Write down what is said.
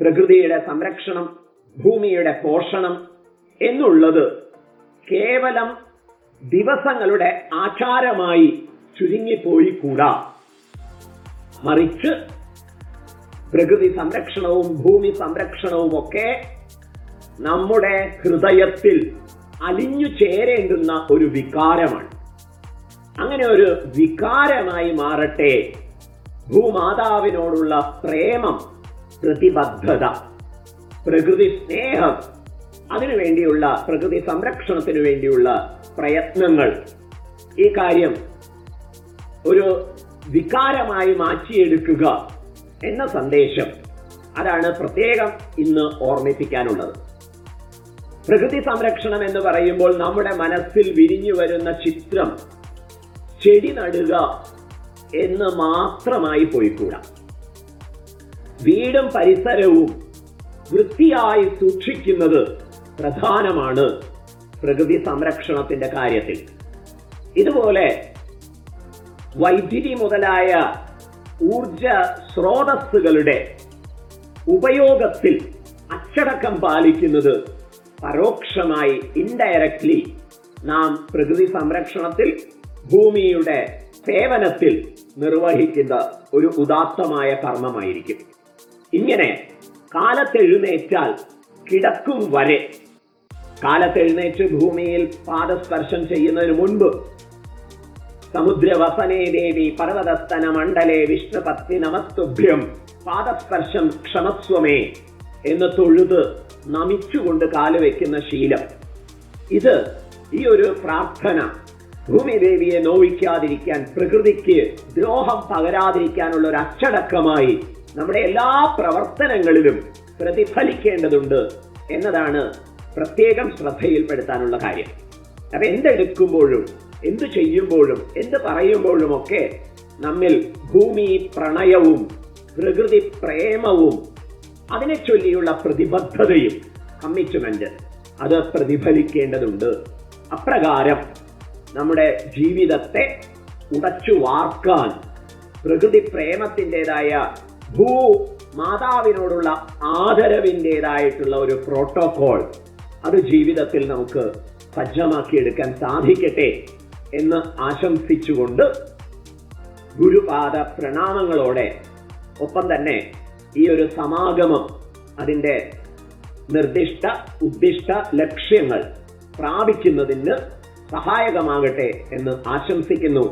പ്രകൃതിയുടെ സംരക്ഷണം ഭൂമിയുടെ പോഷണം എന്നുള്ളത് കേവലം ദിവസങ്ങളുടെ ആചാരമായി ചുരുങ്ങിപ്പോയി കൂടാ മറിച്ച് പ്രകൃതി സംരക്ഷണവും ഭൂമി സംരക്ഷണവും ഒക്കെ നമ്മുടെ ഹൃദയത്തിൽ അലിഞ്ഞു ചേരേണ്ടുന്ന ഒരു വികാരമാണ്. അങ്ങനെ ഒരു വികാരമായി മാറട്ടെ. ഭൂമാതാവിനോടുള്ള പ്രേമം പ്രതിബദ്ധത പ്രകൃതി സ്നേഹം അതിനു വേണ്ടിയുള്ള പ്രകൃതി സംരക്ഷണത്തിനു വേണ്ടിയുള്ള പ്രയത്നങ്ങൾ. ഈ കാര്യം ഒരു വികാരമായി മാറ്റിയെടുക്കുക എന്ന സന്ദേശം അതാണ് പ്രത്യേകം ഇന്ന് ഓർമ്മിപ്പിക്കാനുള്ളത്. പ്രകൃതി സംരക്ഷണം എന്ന് പറയുമ്പോൾ നമ്മുടെ മനസ്സിൽ വിരിഞ്ഞു വരുന്ന ചിത്രം ചെടി നടുക എന്ന് മാത്രമായി പോയിക്കൂടാ. വീടും പരിസരവും വൃത്തിയായി സൂക്ഷിക്കുന്നത് പ്രധാനമാണ് പ്രകൃതി സംരക്ഷണത്തിന്റെ കാര്യത്തിൽ. ഇതുപോലെ വൈദ്യുതി മുതലായ ഊർജ സ്രോതസ്സുകളുടെ ഉപയോഗത്തിൽ അച്ചടക്കം പാലിക്കുന്നത് പരോക്ഷമായി ഇൻഡയറക്ട്ലി നാം പ്രകൃതി സംരക്ഷണത്തിൽ ഭൂമിയുടെ സേവനത്തിൽ നിർവഹിക്കുന്ന ഒരു ഉദാത്തമായ കർമ്മമായിരിക്കും. ഇങ്ങനെ കാലത്തെഴുന്നേറ്റാൽ കിടക്കും വരെ. കാലത്തെഴുന്നേറ്റ് ഭൂമിയിൽ പാദസ്പർശം ചെയ്യുന്നതിന് മുൻപ് സമുദ്രവസനേ ദേവി പർവതസ്തന മണ്ഡലേ വിഷ്ണുപത്തി നമസ്തുഭ്യം പാദസ്പർശം ക്ഷമസ്വമേ എന്ന് തൊഴുത് നമിച്ചുകൊണ്ട് കാൽ വെക്കുന്ന ശീലം. ഇത് ഈ ഒരു പ്രാർത്ഥന ഭൂമിദേവിയെ നോവിക്കാതിരിക്കാൻ പ്രകൃതിക്ക് ദ്രോഹം പകരാതിരിക്കാനുള്ള ഒരു അച്ചടക്കമായി നമ്മുടെ എല്ലാ പ്രവർത്തനങ്ങളിലും പ്രതിഫലിക്കേണ്ടതുണ്ട് എന്നതാണ് പ്രത്യേകം ശ്രദ്ധയിൽപ്പെടുത്താനുള്ള കാര്യം. അപ്പൊ എന്തെടുക്കുമ്പോഴും എന്ത് ചെയ്യുമ്പോഴും എന്ത് പറയുമ്പോഴും ഒക്കെ നമ്മിൽ ഭൂമി പ്രണയവും പ്രകൃതി പ്രേമവും അതിനെ ചൊല്ലിയുള്ള പ്രതിബദ്ധതയും കമ്മിറ്റ്മെന്റ് അത് പ്രതിഫലിക്കേണ്ടതുണ്ട്. അപ്രകാരം നമ്മുടെ ജീവിതത്തെ ഉടച്ചു വാർക്കാൻ പ്രകൃതി പ്രേമത്തിന്റെതായ ഭൂ മാതാവിനോടുള്ള ആദരവിന്റെതായിട്ടുള്ള ഒരു പ്രോട്ടോകോൾ അത് ജീവിതത്തിൽ നമുക്ക് സജ്ജമാക്കിയെടുക്കാൻ സാധിക്കട്ടെ എന്ന് ആശംസിച്ചുകൊണ്ട് ഗുരുപാദ പ്രണാമങ്ങളോടെ ഒപ്പം തന്നെ ഈ ഒരു സമാഗമം അതിന്റെ നിർദ്ദിഷ്ട ഉദ്ദിഷ്ട ലക്ഷ്യങ്ങൾ പ്രാപിക്കുന്നതിന് സഹായകമാകട്ടെ എന്ന് ആശംസിക്കുന്നു.